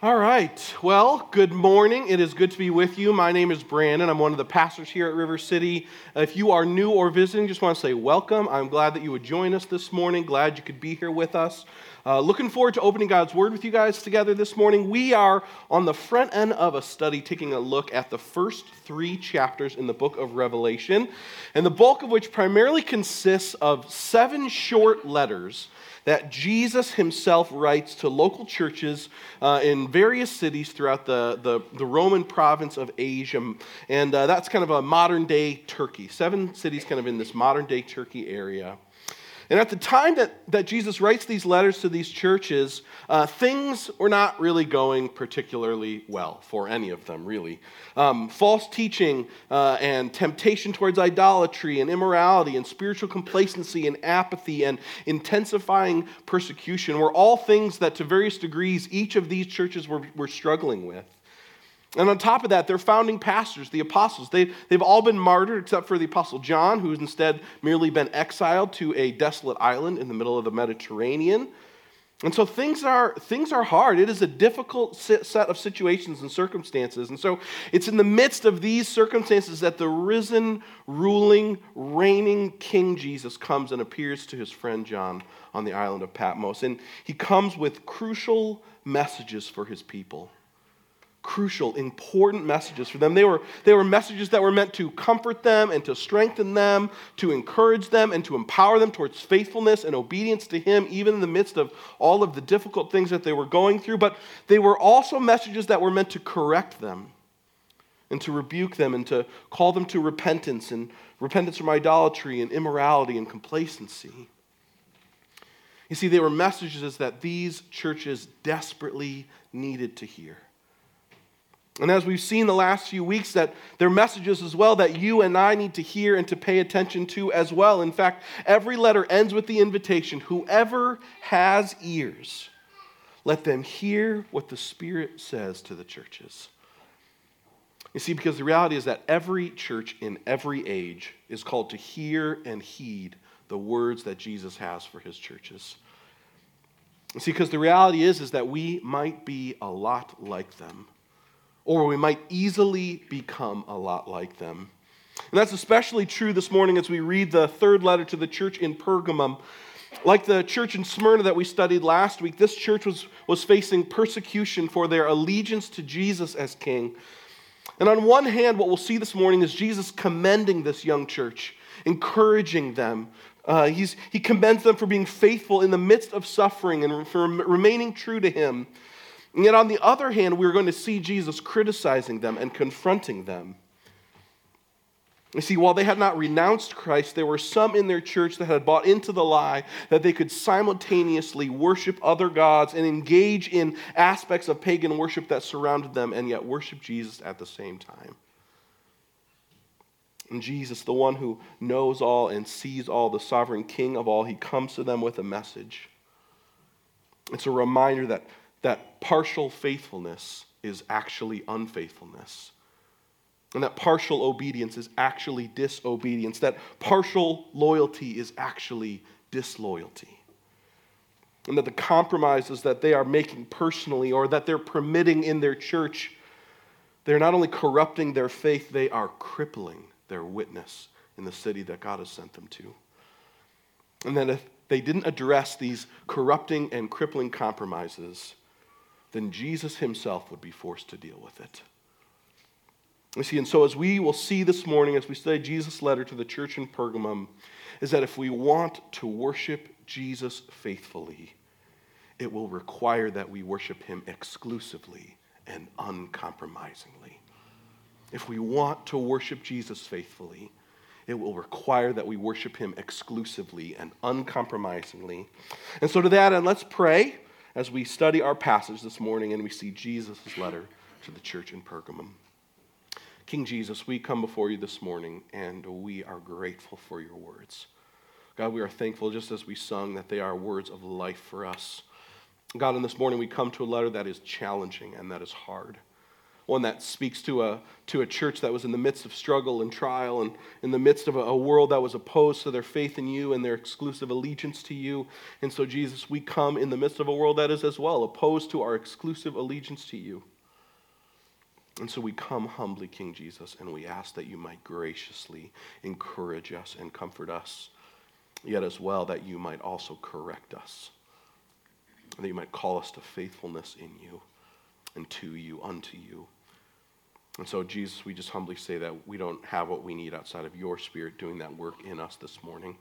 All right. Well, good morning. It is good to be with you. My name is Brandon. I'm one of the pastors here at River City. If you are new or visiting, just want to say welcome. I'm glad that you would join us this morning. Glad you could be here with us. Uh, looking forward to opening God's Word with you guys together this morning. We are on the front end of a study taking a look at the first three chapters in the book of Revelation, and the bulk of which primarily consists of seven short letters that Jesus himself writes to local churches uh, in various cities throughout the, the, the, Roman province of Asia. And uh, that's kind of a modern day Turkey. Seven cities kind of in this modern day Turkey area. And at the time that, that Jesus writes these letters to these churches, uh, things were not really going particularly well for any of them, really. Um, false teaching uh, and temptation towards idolatry and immorality and spiritual complacency and apathy and intensifying persecution were all things that, to various degrees, each of these churches were, were struggling with. And on top of that, their founding pastors, the apostles, they, they've all been martyred except for the apostle John, who's instead merely been exiled to a desolate island in the middle of the Mediterranean. And so things are, things are hard. It is a difficult set of situations and circumstances. And so it's in the midst of these circumstances that the risen, ruling, reigning King Jesus comes and appears to his friend John on the island of Patmos. And he comes with crucial messages for his people crucial, important messages for them. They were, they were messages that were meant to comfort them and to strengthen them, to encourage them and to empower them towards faithfulness and obedience to Him, even in the midst of all of the difficult things that they were going through. But they were also messages that were meant to correct them and to rebuke them and to call them to repentance and repentance from idolatry and immorality and complacency. You see, they were messages that these churches desperately needed to hear. And as we've seen the last few weeks, that there are messages as well that you and I need to hear and to pay attention to as well. In fact, every letter ends with the invitation whoever has ears, let them hear what the Spirit says to the churches. You see, because the reality is that every church in every age is called to hear and heed the words that Jesus has for his churches. You see, because the reality is, is that we might be a lot like them or we might easily become a lot like them. And that's especially true this morning as we read the third letter to the church in Pergamum. Like the church in Smyrna that we studied last week, this church was, was facing persecution for their allegiance to Jesus as king. And on one hand, what we'll see this morning is Jesus commending this young church, encouraging them. Uh, he's, he commends them for being faithful in the midst of suffering and for remaining true to him. And yet, on the other hand, we're going to see Jesus criticizing them and confronting them. You see, while they had not renounced Christ, there were some in their church that had bought into the lie that they could simultaneously worship other gods and engage in aspects of pagan worship that surrounded them and yet worship Jesus at the same time. And Jesus, the one who knows all and sees all, the sovereign king of all, he comes to them with a message. It's a reminder that that partial faithfulness is actually unfaithfulness. And that partial obedience is actually disobedience. That partial loyalty is actually disloyalty. And that the compromises that they are making personally or that they're permitting in their church, they're not only corrupting their faith, they are crippling their witness in the city that God has sent them to. And that if they didn't address these corrupting and crippling compromises, then Jesus himself would be forced to deal with it. You see, and so as we will see this morning, as we study Jesus' letter to the church in Pergamum, is that if we want to worship Jesus faithfully, it will require that we worship him exclusively and uncompromisingly. If we want to worship Jesus faithfully, it will require that we worship him exclusively and uncompromisingly. And so, to that end, let's pray as we study our passage this morning and we see Jesus' letter to the church in Pergamum. King Jesus, we come before you this morning and we are grateful for your words. God, we are thankful, just as we sung, that they are words of life for us. God, in this morning we come to a letter that is challenging and that is hard. One that speaks to a, to a church that was in the midst of struggle and trial and in the midst of a, a world that was opposed to their faith in you and their exclusive allegiance to you. And so, Jesus, we come in the midst of a world that is as well opposed to our exclusive allegiance to you. And so we come humbly, King Jesus, and we ask that you might graciously encourage us and comfort us, yet as well that you might also correct us, that you might call us to faithfulness in you and to you, unto you. And so, Jesus, we just humbly say that we don't have what we need outside of your Spirit doing that work in us this morning.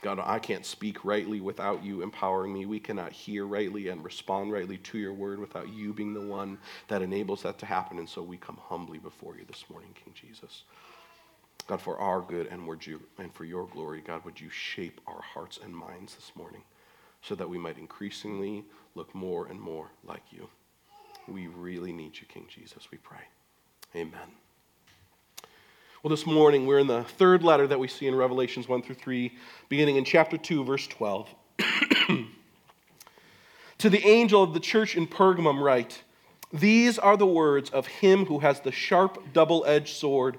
God, I can't speak rightly without you empowering me. We cannot hear rightly and respond rightly to your word without you being the one that enables that to happen. And so we come humbly before you this morning, King Jesus. God, for our good and, and for your glory, God, would you shape our hearts and minds this morning so that we might increasingly look more and more like you. We really need you, King Jesus, we pray. Amen. Well, this morning we're in the third letter that we see in Revelations 1 through 3, beginning in chapter 2, verse 12. to the angel of the church in Pergamum, write These are the words of him who has the sharp, double edged sword.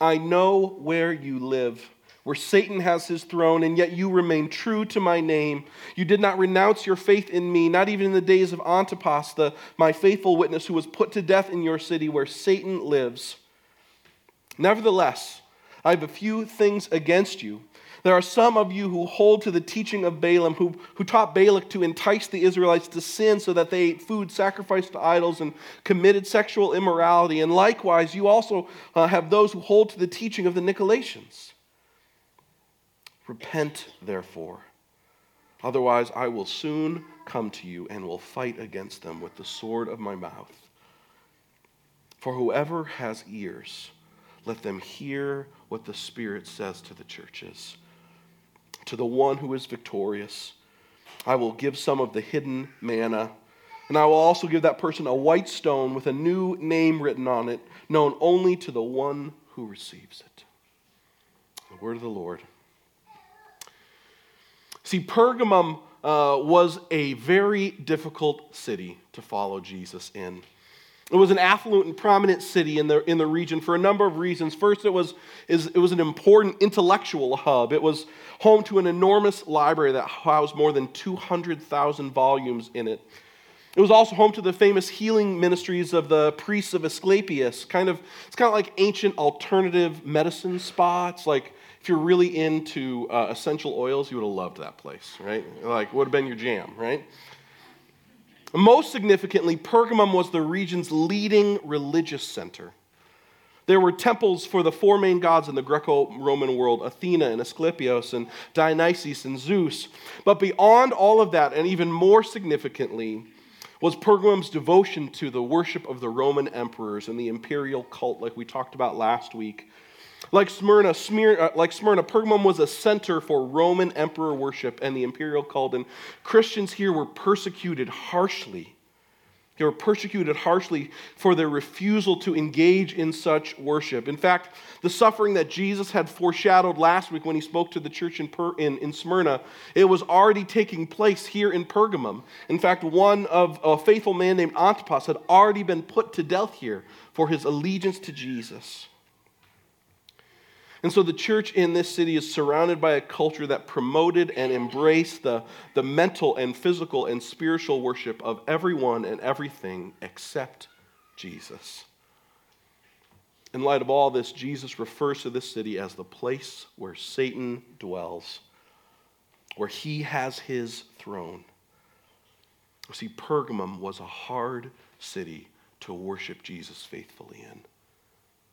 I know where you live, where Satan has his throne, and yet you remain true to my name. You did not renounce your faith in me, not even in the days of Antipas, the, my faithful witness, who was put to death in your city where Satan lives. Nevertheless, I have a few things against you. There are some of you who hold to the teaching of Balaam, who, who taught Balak to entice the Israelites to sin so that they ate food sacrificed to idols and committed sexual immorality. And likewise, you also uh, have those who hold to the teaching of the Nicolaitans. Repent, therefore. Otherwise, I will soon come to you and will fight against them with the sword of my mouth. For whoever has ears, let them hear what the Spirit says to the churches. To the one who is victorious, I will give some of the hidden manna, and I will also give that person a white stone with a new name written on it, known only to the one who receives it. The word of the Lord. See, Pergamum uh, was a very difficult city to follow Jesus in. It was an affluent and prominent city in the, in the region for a number of reasons. First, it was, is, it was an important intellectual hub. It was home to an enormous library that housed more than 200,000 volumes in it. It was also home to the famous healing ministries of the priests of Asclepius. Kind of, it's kind of like ancient alternative medicine spots. Like if you're really into uh, essential oils, you would have loved that place, right? Like would have been your jam, right? Most significantly, Pergamum was the region's leading religious center. There were temples for the four main gods in the Greco Roman world Athena and Asclepios and Dionysus and Zeus. But beyond all of that, and even more significantly, was Pergamum's devotion to the worship of the Roman emperors and the imperial cult, like we talked about last week. Like Smyrna, Smyrna, uh, like Smyrna, Pergamum was a center for Roman emperor worship and the imperial cult, and Christians here were persecuted harshly. They were persecuted harshly for their refusal to engage in such worship. In fact, the suffering that Jesus had foreshadowed last week when he spoke to the church in, per, in, in Smyrna, it was already taking place here in Pergamum. In fact, one of a faithful man named Antipas had already been put to death here for his allegiance to Jesus. And so the church in this city is surrounded by a culture that promoted and embraced the, the mental and physical and spiritual worship of everyone and everything except Jesus. In light of all this, Jesus refers to this city as the place where Satan dwells, where he has his throne. See, Pergamum was a hard city to worship Jesus faithfully in.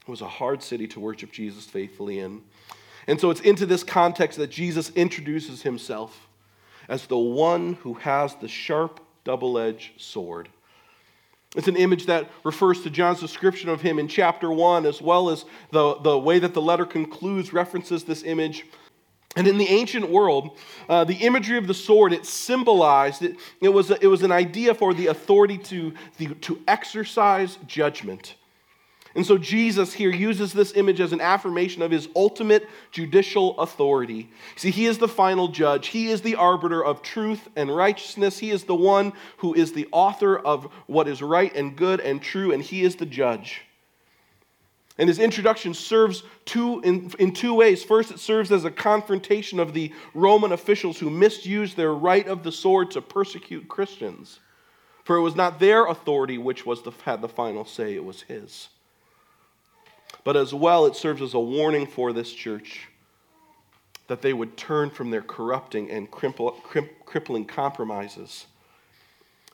It was a hard city to worship Jesus faithfully in. And so it's into this context that Jesus introduces himself as the one who has the sharp, double edged sword. It's an image that refers to John's description of him in chapter 1, as well as the, the way that the letter concludes, references this image. And in the ancient world, uh, the imagery of the sword, it symbolized, it, it, was, a, it was an idea for the authority to, the, to exercise judgment And so Jesus here uses this image as an affirmation of his ultimate judicial authority. See, he is the final judge. He is the arbiter of truth and righteousness. He is the one who is the author of what is right and good and true, and he is the judge. And his introduction serves two, in, in two ways. First, it serves as a confrontation of the Roman officials who misused their right of the sword to persecute Christians. For it was not their authority which was the, had the final say, it was his but as well it serves as a warning for this church that they would turn from their corrupting and crippling compromises.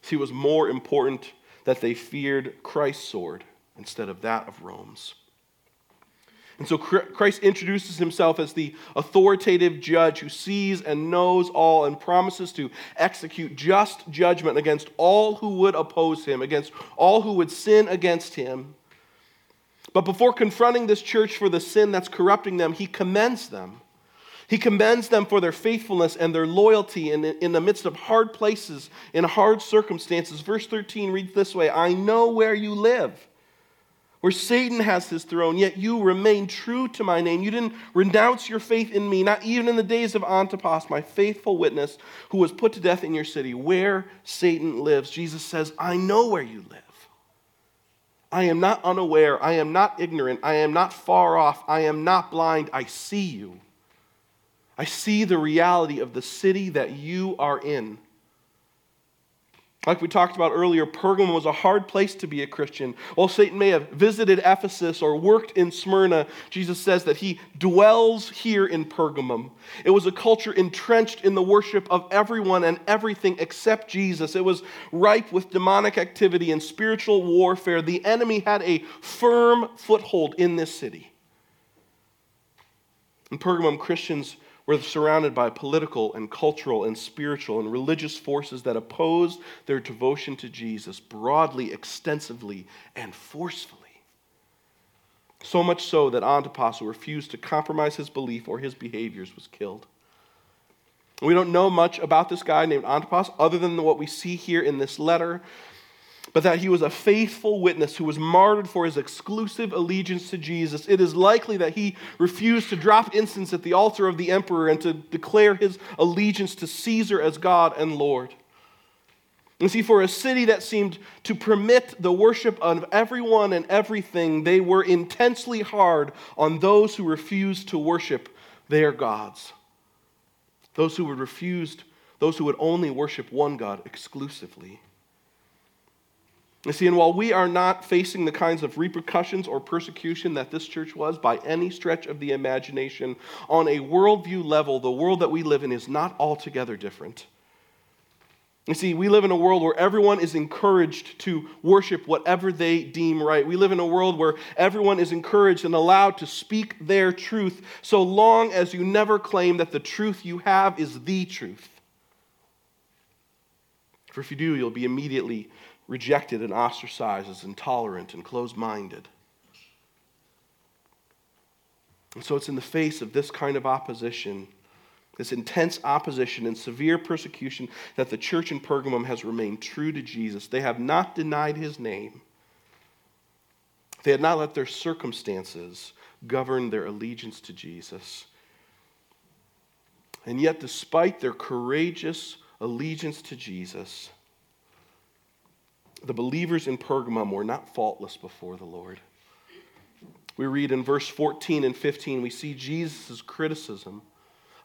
See, it was more important that they feared Christ's sword instead of that of Rome's. And so Christ introduces himself as the authoritative judge who sees and knows all and promises to execute just judgment against all who would oppose him, against all who would sin against him. But before confronting this church for the sin that's corrupting them, he commends them. He commends them for their faithfulness and their loyalty in, in the midst of hard places, in hard circumstances. Verse 13 reads this way I know where you live, where Satan has his throne, yet you remain true to my name. You didn't renounce your faith in me, not even in the days of Antipas, my faithful witness, who was put to death in your city, where Satan lives. Jesus says, I know where you live. I am not unaware. I am not ignorant. I am not far off. I am not blind. I see you. I see the reality of the city that you are in. Like we talked about earlier, Pergamum was a hard place to be a Christian. While Satan may have visited Ephesus or worked in Smyrna, Jesus says that he dwells here in Pergamum. It was a culture entrenched in the worship of everyone and everything except Jesus. It was ripe with demonic activity and spiritual warfare. The enemy had a firm foothold in this city. In Pergamum, Christians were surrounded by political and cultural and spiritual and religious forces that opposed their devotion to Jesus broadly, extensively, and forcefully. So much so that Antipas, who refused to compromise his belief or his behaviors, was killed. We don't know much about this guy named Antipas other than what we see here in this letter but that he was a faithful witness who was martyred for his exclusive allegiance to Jesus. It is likely that he refused to drop incense at the altar of the emperor and to declare his allegiance to Caesar as God and Lord. And see, for a city that seemed to permit the worship of everyone and everything, they were intensely hard on those who refused to worship their gods. Those who would refused, those who would only worship one God exclusively. You see, and while we are not facing the kinds of repercussions or persecution that this church was by any stretch of the imagination, on a worldview level, the world that we live in is not altogether different. You see, we live in a world where everyone is encouraged to worship whatever they deem right. We live in a world where everyone is encouraged and allowed to speak their truth so long as you never claim that the truth you have is the truth. For if you do, you'll be immediately rejected and ostracized as intolerant and closed minded. And so it's in the face of this kind of opposition, this intense opposition and severe persecution, that the church in Pergamum has remained true to Jesus. They have not denied his name, they had not let their circumstances govern their allegiance to Jesus. And yet, despite their courageous allegiance to Jesus, the believers in Pergamum were not faultless before the Lord. We read in verse 14 and 15, we see Jesus' criticism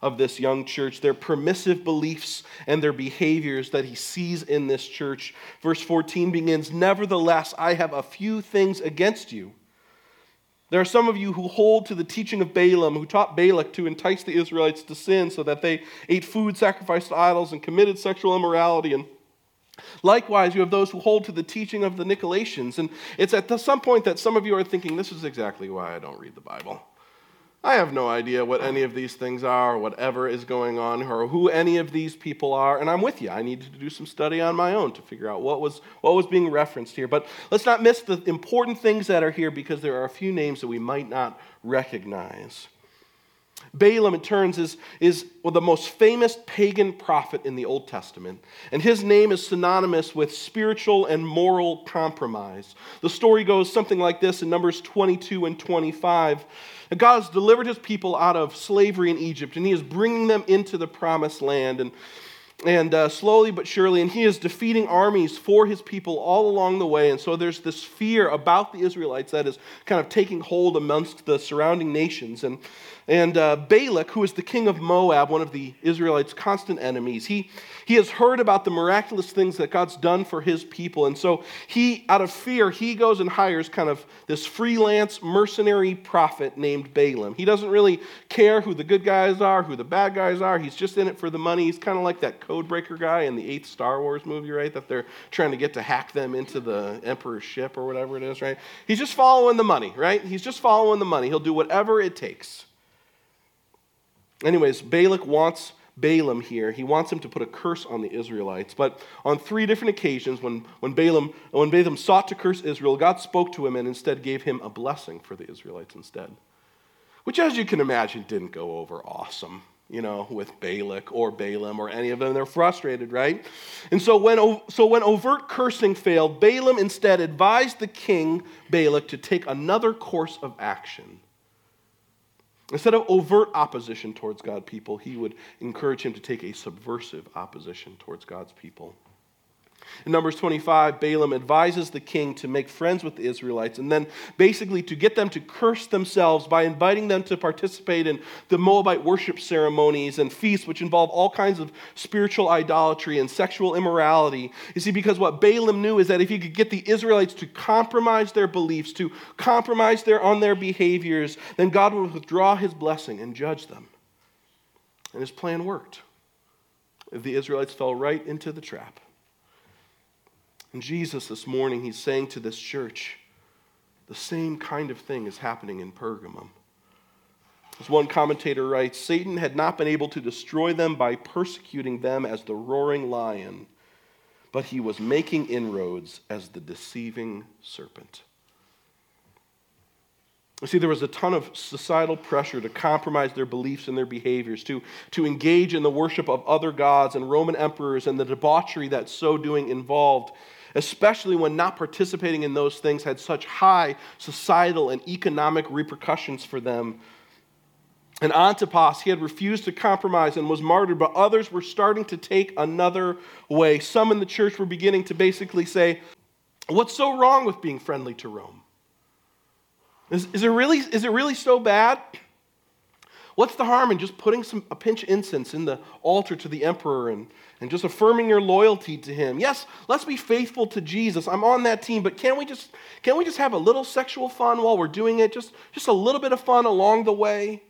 of this young church, their permissive beliefs and their behaviors that he sees in this church. Verse 14 begins Nevertheless, I have a few things against you. There are some of you who hold to the teaching of Balaam, who taught Balak to entice the Israelites to sin so that they ate food sacrificed to idols and committed sexual immorality and Likewise, you have those who hold to the teaching of the Nicolaitans. And it's at some point that some of you are thinking, this is exactly why I don't read the Bible. I have no idea what any of these things are, or whatever is going on, or who any of these people are, and I'm with you. I need to do some study on my own to figure out what was, what was being referenced here. But let's not miss the important things that are here because there are a few names that we might not recognize. Balaam, it turns, is, is well, the most famous pagan prophet in the Old Testament, and his name is synonymous with spiritual and moral compromise. The story goes something like this in Numbers 22 and 25. God has delivered his people out of slavery in Egypt, and he is bringing them into the promised land. And and uh, slowly but surely, and he is defeating armies for his people all along the way. And so there's this fear about the Israelites that is kind of taking hold amongst the surrounding nations. And, and uh, Balak, who is the king of Moab, one of the Israelites' constant enemies, he, he has heard about the miraculous things that God's done for his people. And so he, out of fear, he goes and hires kind of this freelance mercenary prophet named Balaam. He doesn't really care who the good guys are, who the bad guys are. He's just in it for the money. He's kind of like that codebreaker guy in the eighth Star Wars movie, right? That they're trying to get to hack them into the Emperor's ship or whatever it is, right? He's just following the money, right? He's just following the money. He'll do whatever it takes. Anyways, Balak wants Balaam here. He wants him to put a curse on the Israelites. But on three different occasions, when, when, Balaam, when Balaam sought to curse Israel, God spoke to him and instead gave him a blessing for the Israelites instead. Which, as you can imagine, didn't go over awesome, you know, with Balak or Balaam or any of them. They're frustrated, right? And so when, so when overt cursing failed, Balaam instead advised the king, Balak, to take another course of action. Instead of overt opposition towards God's people, he would encourage him to take a subversive opposition towards God's people. In Numbers 25, Balaam advises the king to make friends with the Israelites and then basically to get them to curse themselves by inviting them to participate in the Moabite worship ceremonies and feasts, which involve all kinds of spiritual idolatry and sexual immorality. You see, because what Balaam knew is that if he could get the Israelites to compromise their beliefs, to compromise their, on their behaviors, then God would withdraw his blessing and judge them. And his plan worked. The Israelites fell right into the trap. And Jesus, this morning, he's saying to this church, the same kind of thing is happening in Pergamum. As one commentator writes, Satan had not been able to destroy them by persecuting them as the roaring lion, but he was making inroads as the deceiving serpent. You see, there was a ton of societal pressure to compromise their beliefs and their behaviors, to, to engage in the worship of other gods and Roman emperors and the debauchery that so doing involved especially when not participating in those things had such high societal and economic repercussions for them. And Antipas, he had refused to compromise and was martyred, but others were starting to take another way. Some in the church were beginning to basically say, What's so wrong with being friendly to Rome? Is, is, it, really, is it really so bad? What's the harm in just putting some, a pinch incense in the altar to the emperor and, and just affirming your loyalty to him. Yes, let's be faithful to Jesus. I'm on that team, but can we just can we just have a little sexual fun while we're doing it? Just just a little bit of fun along the way.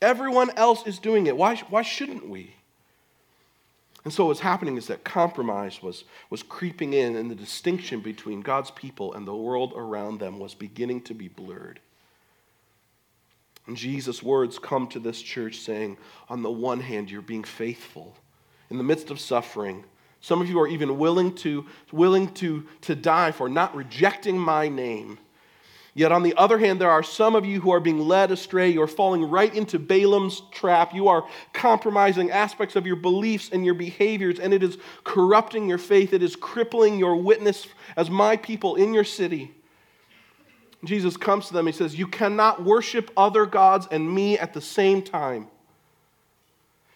Everyone else is doing it. Why, why shouldn't we? And so what's happening is that compromise was, was creeping in, and the distinction between God's people and the world around them was beginning to be blurred. And Jesus' words come to this church saying, on the one hand, you're being faithful in the midst of suffering. Some of you are even willing to, willing to, to die for not rejecting my name. Yet, on the other hand, there are some of you who are being led astray. You're falling right into Balaam's trap. You are compromising aspects of your beliefs and your behaviors, and it is corrupting your faith. It is crippling your witness as my people in your city. Jesus comes to them. He says, You cannot worship other gods and me at the same time.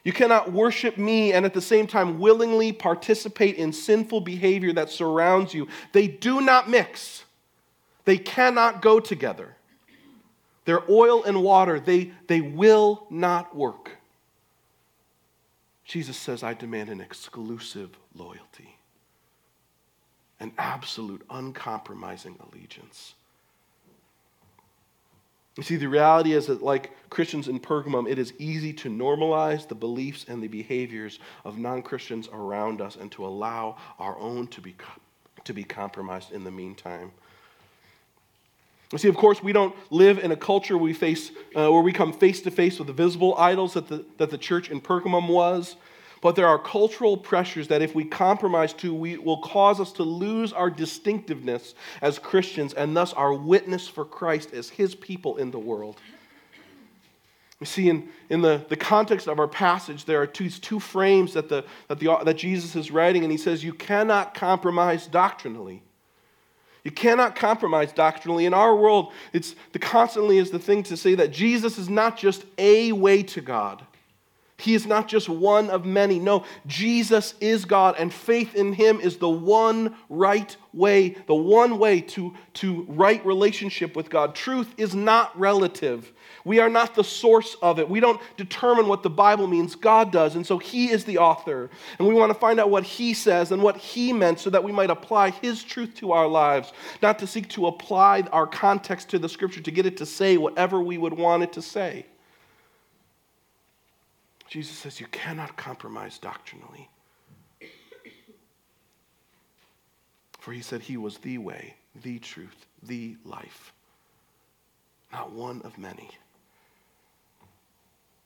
You cannot worship me and at the same time willingly participate in sinful behavior that surrounds you. They do not mix, they cannot go together. They're oil and water, they, they will not work. Jesus says, I demand an exclusive loyalty, an absolute, uncompromising allegiance. You see, the reality is that, like Christians in Pergamum, it is easy to normalize the beliefs and the behaviors of non Christians around us and to allow our own to be, to be compromised in the meantime. You see, of course, we don't live in a culture we face, uh, where we come face to face with the visible idols that the, that the church in Pergamum was. But there are cultural pressures that if we compromise to, we will cause us to lose our distinctiveness as Christians and thus our witness for Christ as his people in the world. You see, in, in the, the context of our passage, there are two, two frames that, the, that, the, that Jesus is writing, and he says, You cannot compromise doctrinally. You cannot compromise doctrinally. In our world, it's the constantly is the thing to say that Jesus is not just a way to God. He is not just one of many. No, Jesus is God, and faith in Him is the one right way, the one way to, to right relationship with God. Truth is not relative. We are not the source of it. We don't determine what the Bible means. God does. And so He is the author. And we want to find out what He says and what He meant so that we might apply His truth to our lives, not to seek to apply our context to the Scripture to get it to say whatever we would want it to say. Jesus says you cannot compromise doctrinally. For he said he was the way, the truth, the life, not one of many.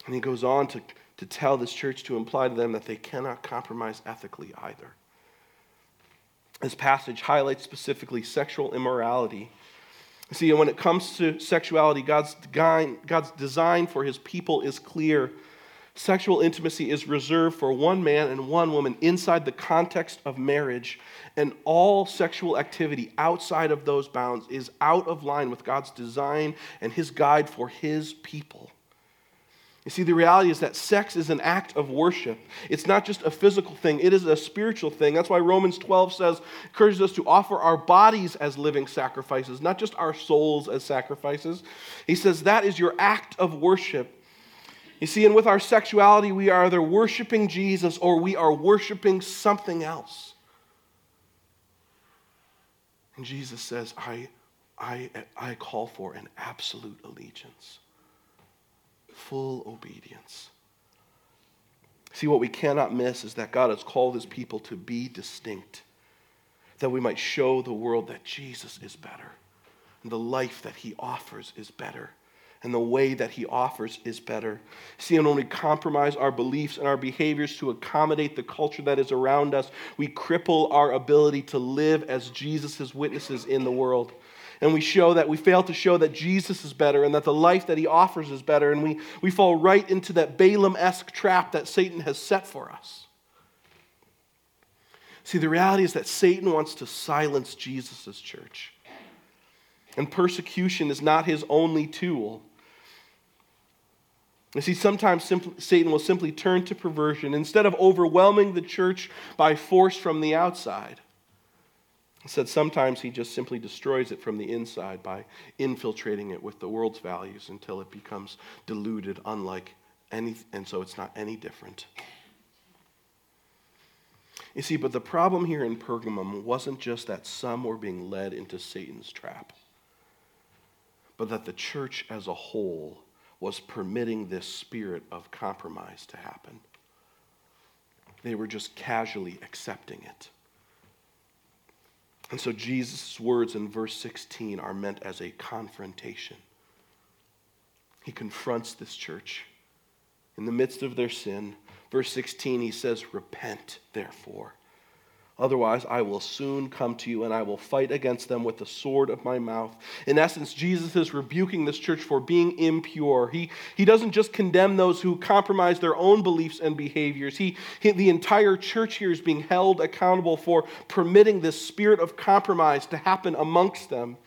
And he goes on to, to tell this church to imply to them that they cannot compromise ethically either. This passage highlights specifically sexual immorality. See, when it comes to sexuality, God's, God's design for his people is clear. Sexual intimacy is reserved for one man and one woman inside the context of marriage, and all sexual activity outside of those bounds is out of line with God's design and his guide for his people. You see, the reality is that sex is an act of worship. It's not just a physical thing, it is a spiritual thing. That's why Romans 12 says, encourages us to offer our bodies as living sacrifices, not just our souls as sacrifices. He says that is your act of worship. You see, and with our sexuality, we are either worshiping Jesus or we are worshiping something else. And Jesus says, I, I, I call for an absolute allegiance, full obedience. See, what we cannot miss is that God has called his people to be distinct, that we might show the world that Jesus is better, and the life that he offers is better and the way that he offers is better. See, and when we compromise our beliefs and our behaviors to accommodate the culture that is around us, we cripple our ability to live as Jesus' witnesses in the world. And we show that we fail to show that Jesus is better and that the life that he offers is better. And we, we fall right into that Balaam esque trap that Satan has set for us. See, the reality is that Satan wants to silence Jesus' church. And persecution is not his only tool. You see, sometimes Satan will simply turn to perversion instead of overwhelming the church by force from the outside. Instead, sometimes he just simply destroys it from the inside by infiltrating it with the world's values until it becomes diluted, unlike any, and so it's not any different. You see, but the problem here in Pergamum wasn't just that some were being led into Satan's trap, but that the church as a whole was permitting this spirit of compromise to happen. They were just casually accepting it. And so Jesus' words in verse 16 are meant as a confrontation. He confronts this church in the midst of their sin. Verse 16, he says, Repent, therefore Otherwise, I will soon come to you and I will fight against them with the sword of my mouth. In essence, Jesus is rebuking this church for being impure. He, he doesn't just condemn those who compromise their own beliefs and behaviors. He, he, the entire church here is being held accountable for permitting this spirit of compromise to happen amongst them.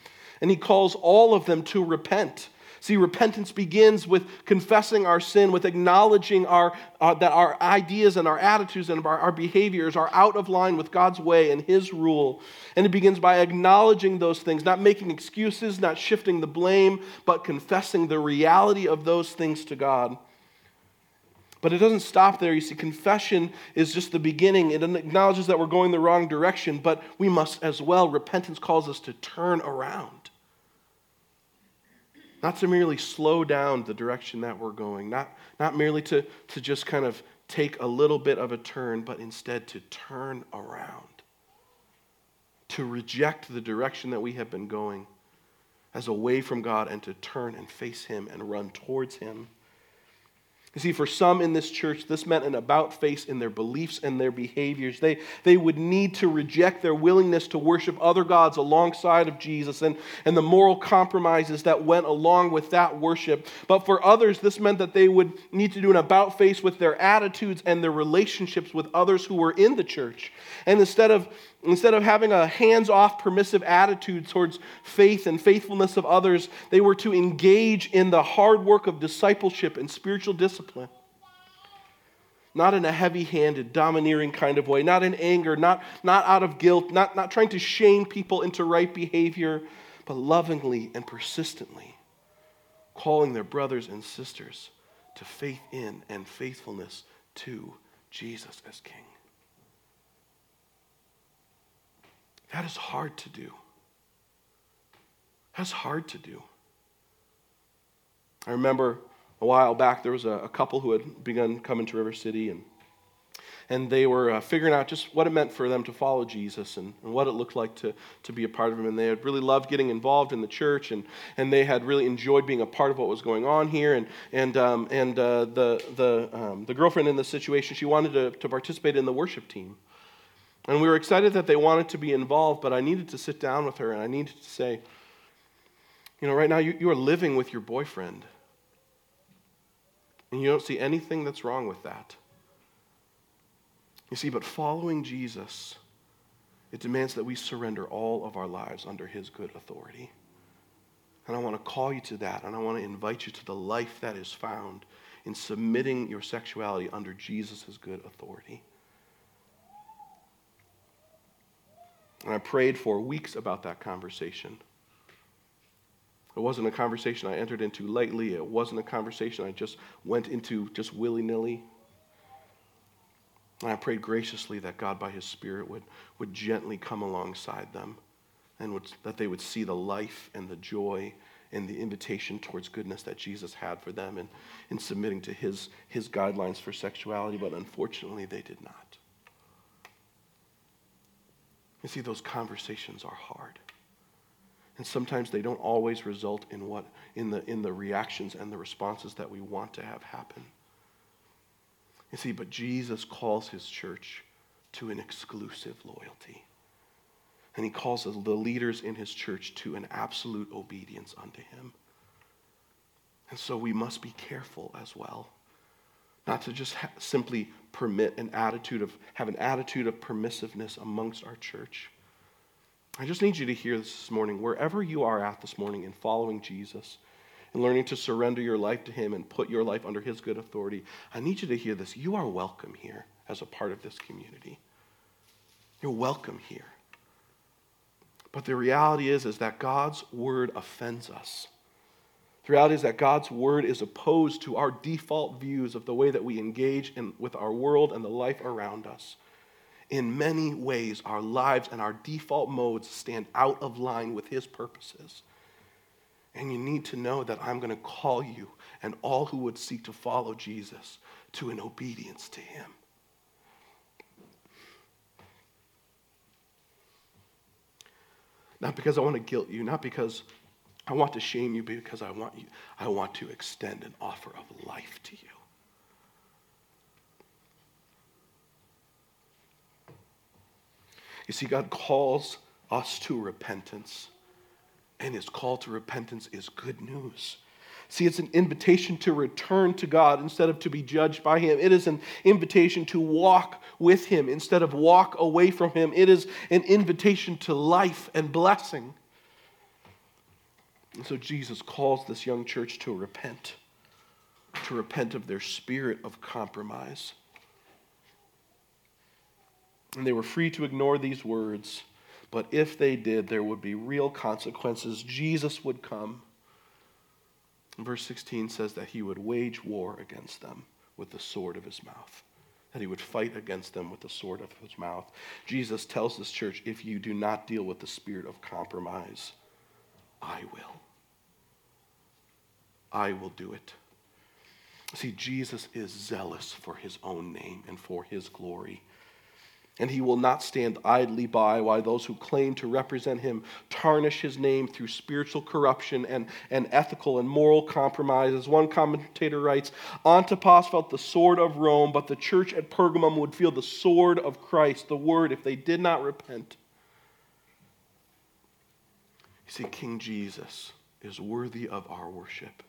And he calls all of them to repent. See, repentance begins with confessing our sin, with acknowledging our, uh, that our ideas and our attitudes and our, our behaviors are out of line with God's way and His rule. And it begins by acknowledging those things, not making excuses, not shifting the blame, but confessing the reality of those things to God. But it doesn't stop there. You see, confession is just the beginning. It acknowledges that we're going the wrong direction, but we must as well. Repentance calls us to turn around. Not to merely slow down the direction that we're going, not, not merely to, to just kind of take a little bit of a turn, but instead to turn around, to reject the direction that we have been going as away from God and to turn and face Him and run towards Him. You see, for some in this church, this meant an about face in their beliefs and their behaviors. They, they would need to reject their willingness to worship other gods alongside of Jesus and, and the moral compromises that went along with that worship. But for others, this meant that they would need to do an about face with their attitudes and their relationships with others who were in the church. And instead of Instead of having a hands off, permissive attitude towards faith and faithfulness of others, they were to engage in the hard work of discipleship and spiritual discipline. Not in a heavy handed, domineering kind of way, not in anger, not, not out of guilt, not, not trying to shame people into right behavior, but lovingly and persistently calling their brothers and sisters to faith in and faithfulness to Jesus as King. That is hard to do. That's hard to do. I remember a while back there was a, a couple who had begun coming to River City and and they were uh, figuring out just what it meant for them to follow Jesus and, and, what it looked like to, to be a part of him. And they had really loved getting involved in the church, and, and they had really enjoyed being a part of what was going on here. And, and, um, and uh, the, the, um, the girlfriend in the situation, she wanted to, to participate in the worship team. And we were excited that they wanted to be involved, but I needed to sit down with her and I needed to say, you know, right now you, you are living with your boyfriend. And you don't see anything that's wrong with that. You see, but following Jesus, it demands that we surrender all of our lives under his good authority. And I want to call you to that, and I want to invite you to the life that is found in submitting your sexuality under Jesus' good authority. And I prayed for weeks about that conversation. It wasn't a conversation I entered into lightly. It wasn't a conversation I just went into just willy nilly. And I prayed graciously that God, by His Spirit, would, would gently come alongside them and would, that they would see the life and the joy and the invitation towards goodness that Jesus had for them in, in submitting to his, his guidelines for sexuality. But unfortunately, they did not. You see, those conversations are hard. And sometimes they don't always result in what in the in the reactions and the responses that we want to have happen. You see, but Jesus calls his church to an exclusive loyalty. And he calls the leaders in his church to an absolute obedience unto him. And so we must be careful as well not to just ha- simply permit an attitude of, have an attitude of permissiveness amongst our church. I just need you to hear this this morning. Wherever you are at this morning in following Jesus and learning to surrender your life to Him and put your life under His good authority, I need you to hear this. You are welcome here as a part of this community. You're welcome here. But the reality is, is that God's word offends us. The reality is that God's word is opposed to our default views of the way that we engage in, with our world and the life around us. In many ways, our lives and our default modes stand out of line with his purposes. And you need to know that I'm going to call you and all who would seek to follow Jesus to an obedience to him. Not because I want to guilt you, not because I want to shame you because I want you, I want to extend an offer of life to you. You see, God calls us to repentance, and his call to repentance is good news. See, it's an invitation to return to God instead of to be judged by Him. It is an invitation to walk with Him instead of walk away from Him. It is an invitation to life and blessing. And so Jesus calls this young church to repent, to repent of their spirit of compromise. And they were free to ignore these words, but if they did, there would be real consequences. Jesus would come. Verse 16 says that he would wage war against them with the sword of his mouth, that he would fight against them with the sword of his mouth. Jesus tells this church if you do not deal with the spirit of compromise, I will. I will do it. See, Jesus is zealous for his own name and for his glory. And he will not stand idly by while those who claim to represent him tarnish his name through spiritual corruption and, and ethical and moral compromise. As one commentator writes, Antipas felt the sword of Rome, but the church at Pergamum would feel the sword of Christ, the word, if they did not repent. You see, King Jesus is worthy of our worship.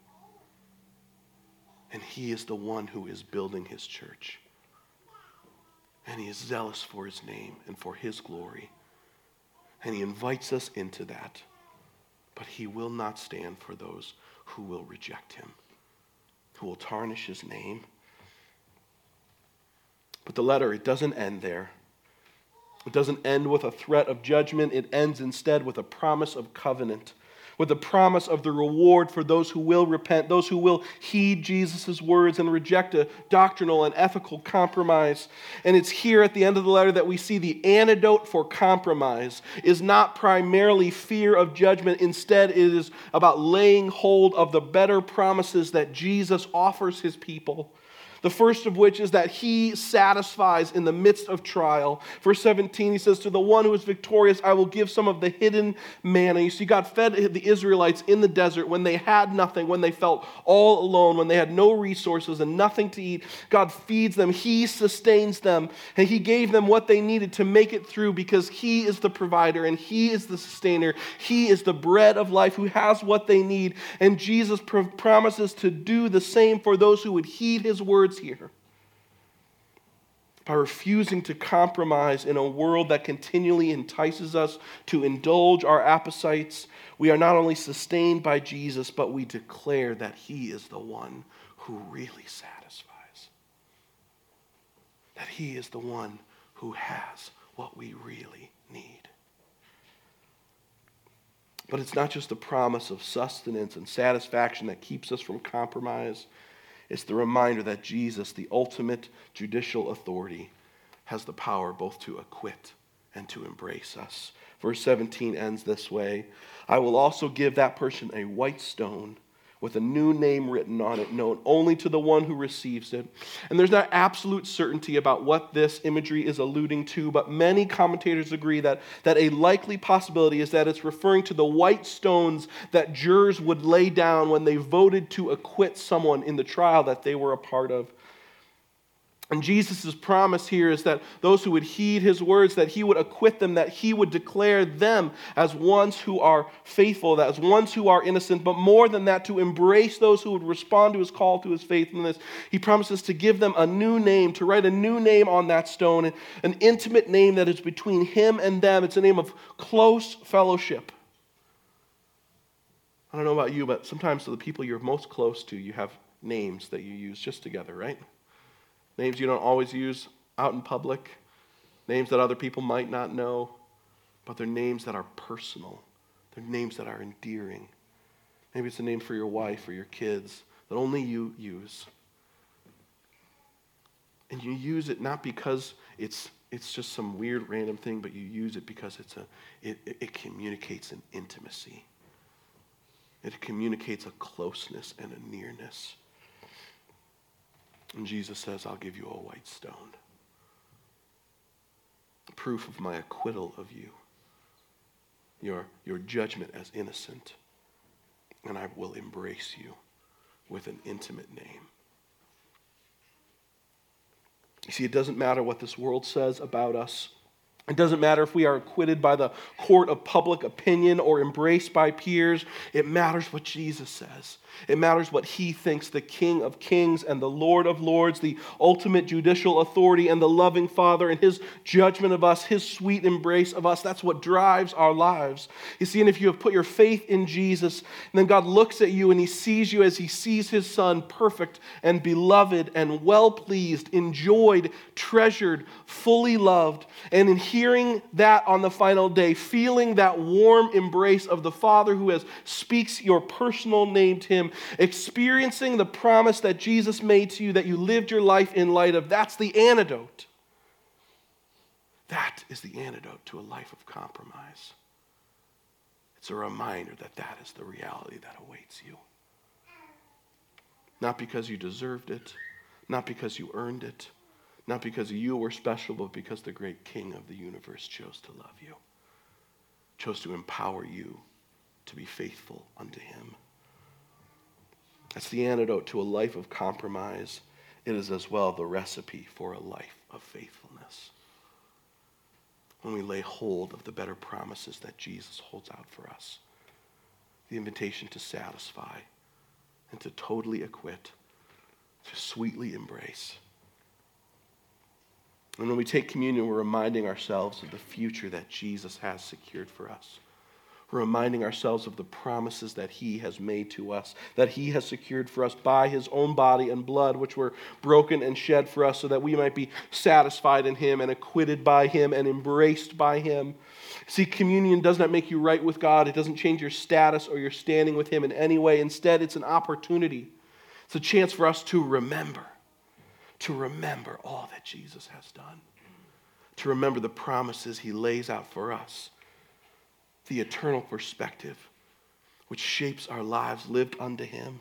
And he is the one who is building his church and he is zealous for his name and for his glory. And he invites us into that. But he will not stand for those who will reject him, who will tarnish his name. But the letter, it doesn't end there. It doesn't end with a threat of judgment. It ends instead with a promise of covenant with the promise of the reward for those who will repent, those who will heed Jesus' words and reject a doctrinal and ethical compromise. And it's here at the end of the letter that we see the antidote for compromise is not primarily fear of judgment. Instead, it is about laying hold of the better promises that Jesus offers his people. The first of which is that he satisfies in the midst of trial. Verse 17, he says, To the one who is victorious, I will give some of the hidden manna. You see, God fed the Israelites in the desert when they had nothing, when they felt all alone, when they had no resources and nothing to eat. God feeds them, He sustains them, and He gave them what they needed to make it through because He is the provider and He is the sustainer. He is the bread of life who has what they need. And Jesus promises to do the same for those who would heed His words here. By refusing to compromise in a world that continually entices us to indulge our appetites, we are not only sustained by Jesus, but we declare that He is the one who really satisfies. That He is the one who has what we really need. But it's not just the promise of sustenance and satisfaction that keeps us from compromise. It's the reminder that Jesus, the ultimate judicial authority, has the power both to acquit and to embrace us. Verse 17 ends this way I will also give that person a white stone with a new name written on it, known only to the one who receives it. And there's not absolute certainty about what this imagery is alluding to, but many commentators agree that, that a likely possibility is that it's referring to the white stones that jurors would lay down when they voted to acquit someone in the trial that they were a part of. And Jesus' promise here is that those who would heed his words, that he would acquit them, that he would declare them as ones who are faithful, as ones who are innocent, but more than that, to embrace those who would respond to his call to his faithfulness. He promises to give them a new name, to write a new name on that stone, an intimate name that is between him and them. It's a name of close fellowship. I don't know about you, but sometimes to the people you're most close to, you have names that you use just together, right? Names you don't always use out in public, names that other people might not know, but they're names that are personal. They're names that are endearing. Maybe it's a name for your wife or your kids that only you use. And you use it not because it's, it's just some weird random thing, but you use it because it's a, it, it, communicates an intimacy. It communicates a closeness and a nearness. And Jesus says, I'll give you a white stone. Proof of my acquittal of you, your, your judgment as innocent, and I will embrace you with an intimate name. You see, it doesn't matter what this world says about us. It doesn't matter if we are acquitted by the court of public opinion or embraced by peers. It matters what Jesus says. It matters what he thinks the King of Kings and the Lord of Lords, the ultimate judicial authority and the loving Father, and his judgment of us, his sweet embrace of us. That's what drives our lives. You see, and if you have put your faith in Jesus, then God looks at you and he sees you as he sees his Son, perfect and beloved and well pleased, enjoyed, treasured, fully loved. And in hearing that on the final day, feeling that warm embrace of the Father who has speaks your personal name to him experiencing the promise that Jesus made to you that you lived your life in light of. That's the antidote. That is the antidote to a life of compromise. It's a reminder that that is the reality that awaits you. Not because you deserved it, not because you earned it, Not because you were special, but because the great King of the universe chose to love you, chose to empower you to be faithful unto him. That's the antidote to a life of compromise. It is as well the recipe for a life of faithfulness. When we lay hold of the better promises that Jesus holds out for us, the invitation to satisfy and to totally acquit, to sweetly embrace. And when we take communion, we're reminding ourselves of the future that Jesus has secured for us. We're reminding ourselves of the promises that He has made to us, that He has secured for us by His own body and blood, which were broken and shed for us, so that we might be satisfied in Him and acquitted by Him and embraced by Him. See, communion does not make you right with God, it doesn't change your status or your standing with Him in any way. Instead, it's an opportunity, it's a chance for us to remember, to remember all that Jesus has done, to remember the promises He lays out for us the eternal perspective which shapes our lives lived unto Him.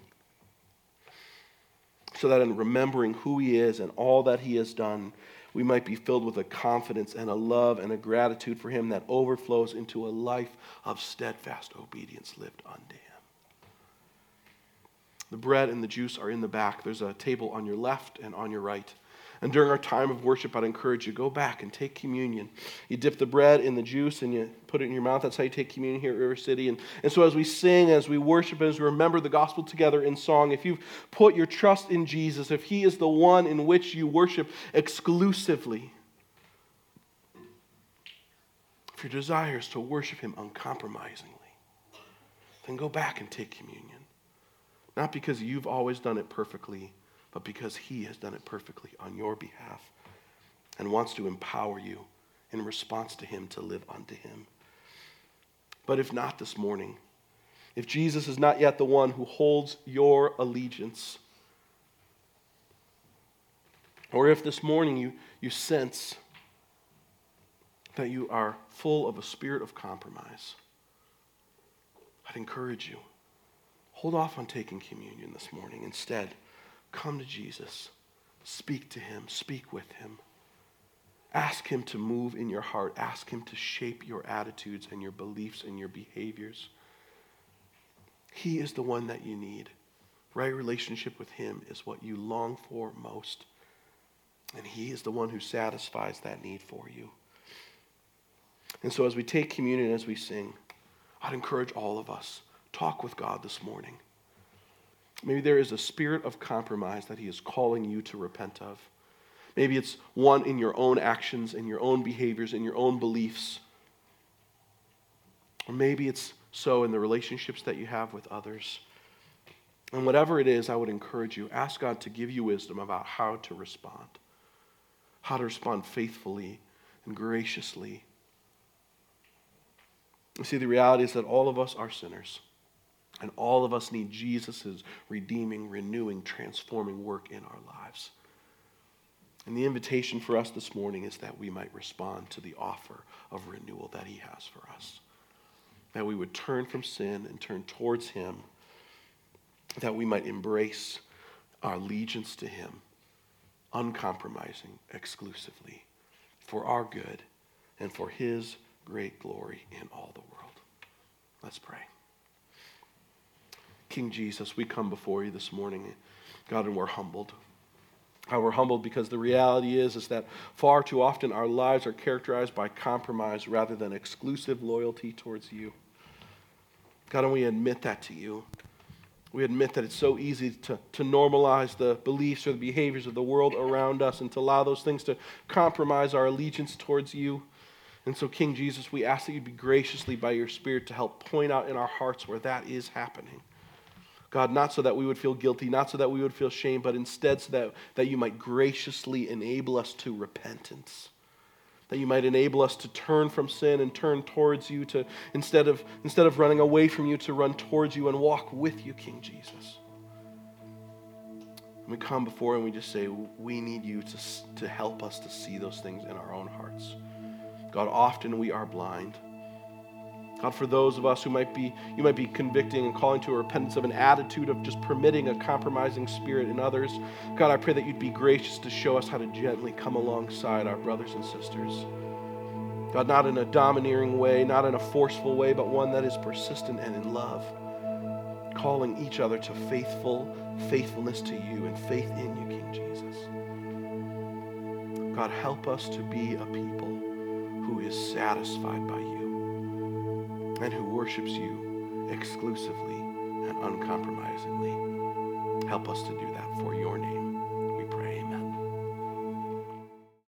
So that in remembering who He is and all that He has done, we might be filled with a confidence and a love and a gratitude for Him that overflows into a life of steadfast obedience lived unto Him. The bread and the juice are in the back. There's a table on your left and on your right. And during our time of worship, I'd encourage you go back and take communion. You dip the bread in the juice and you put it in your mouth. That's how you take communion here at River City. And, and so as we sing, as we worship, as we remember the gospel together in song, if you've put your trust in Jesus, if He is the one in which you worship exclusively, if your desire is to worship Him uncompromisingly, then go back and take communion. Not because you've always done it perfectly but because He has done it perfectly on your behalf and wants to empower you in response to Him to live unto Him. But if not this morning, if Jesus is not yet the one who holds your allegiance, or if this morning you, you sense that you are full of a spirit of compromise, I'd encourage you hold off on taking communion this morning. Instead, Come to Jesus. Speak to him. Speak with him. Ask him to move in your heart. Ask him to shape your attitudes and your beliefs and your behaviors. He is the one that you need. Right relationship with him is what you long for most. And he is the one who satisfies that need for you. And so as we take communion, as we sing, I'd encourage all of us, talk with God this morning. Maybe there is a spirit of compromise that He is calling you to repent of. Maybe it's one in your own actions, in your own behaviors, in your own beliefs. Or maybe it's so in the relationships that you have with others. And whatever it is, I would encourage you ask God to give you wisdom about how to respond, how to respond faithfully and graciously. You see, the reality is that all of us are sinners. And all of us need Jesus' redeeming, renewing, transforming work in our lives. And the invitation for us this morning is that we might respond to the offer of renewal that He has for us. That we would turn from sin and turn towards Him. That we might embrace our allegiance to Him, uncompromising, exclusively, for our good and for His great glory in all the world. Let's pray. King Jesus, we come before you this morning, God, and we're humbled. How we're humbled because the reality is, is that far too often our lives are characterized by compromise rather than exclusive loyalty towards you. God, and we admit that to you. We admit that it's so easy to, to normalize the beliefs or the behaviors of the world around us and to allow those things to compromise our allegiance towards you. And so, King Jesus, we ask that you be graciously by your Spirit to help point out in our hearts where that is happening. God, not so that we would feel guilty, not so that we would feel shame, but instead so that, that you might graciously enable us to repentance. That you might enable us to turn from sin and turn towards you, to instead of, instead of running away from you, to run towards you and walk with you, King Jesus. we come before and we just say, we need you to, to help us to see those things in our own hearts. God, often we are blind. God, for those of us who might be, you might be convicting and calling to a repentance of an attitude of just permitting a compromising spirit in others. God, I pray that you'd be gracious to show us how to gently come alongside our brothers and sisters. God, not in a domineering way, not in a forceful way, but one that is persistent and in love, calling each other to faithful faithfulness to you and faith in you, King Jesus. God, help us to be a people who is satisfied by you and who worships you exclusively and uncompromisingly. Help us to do that for your name.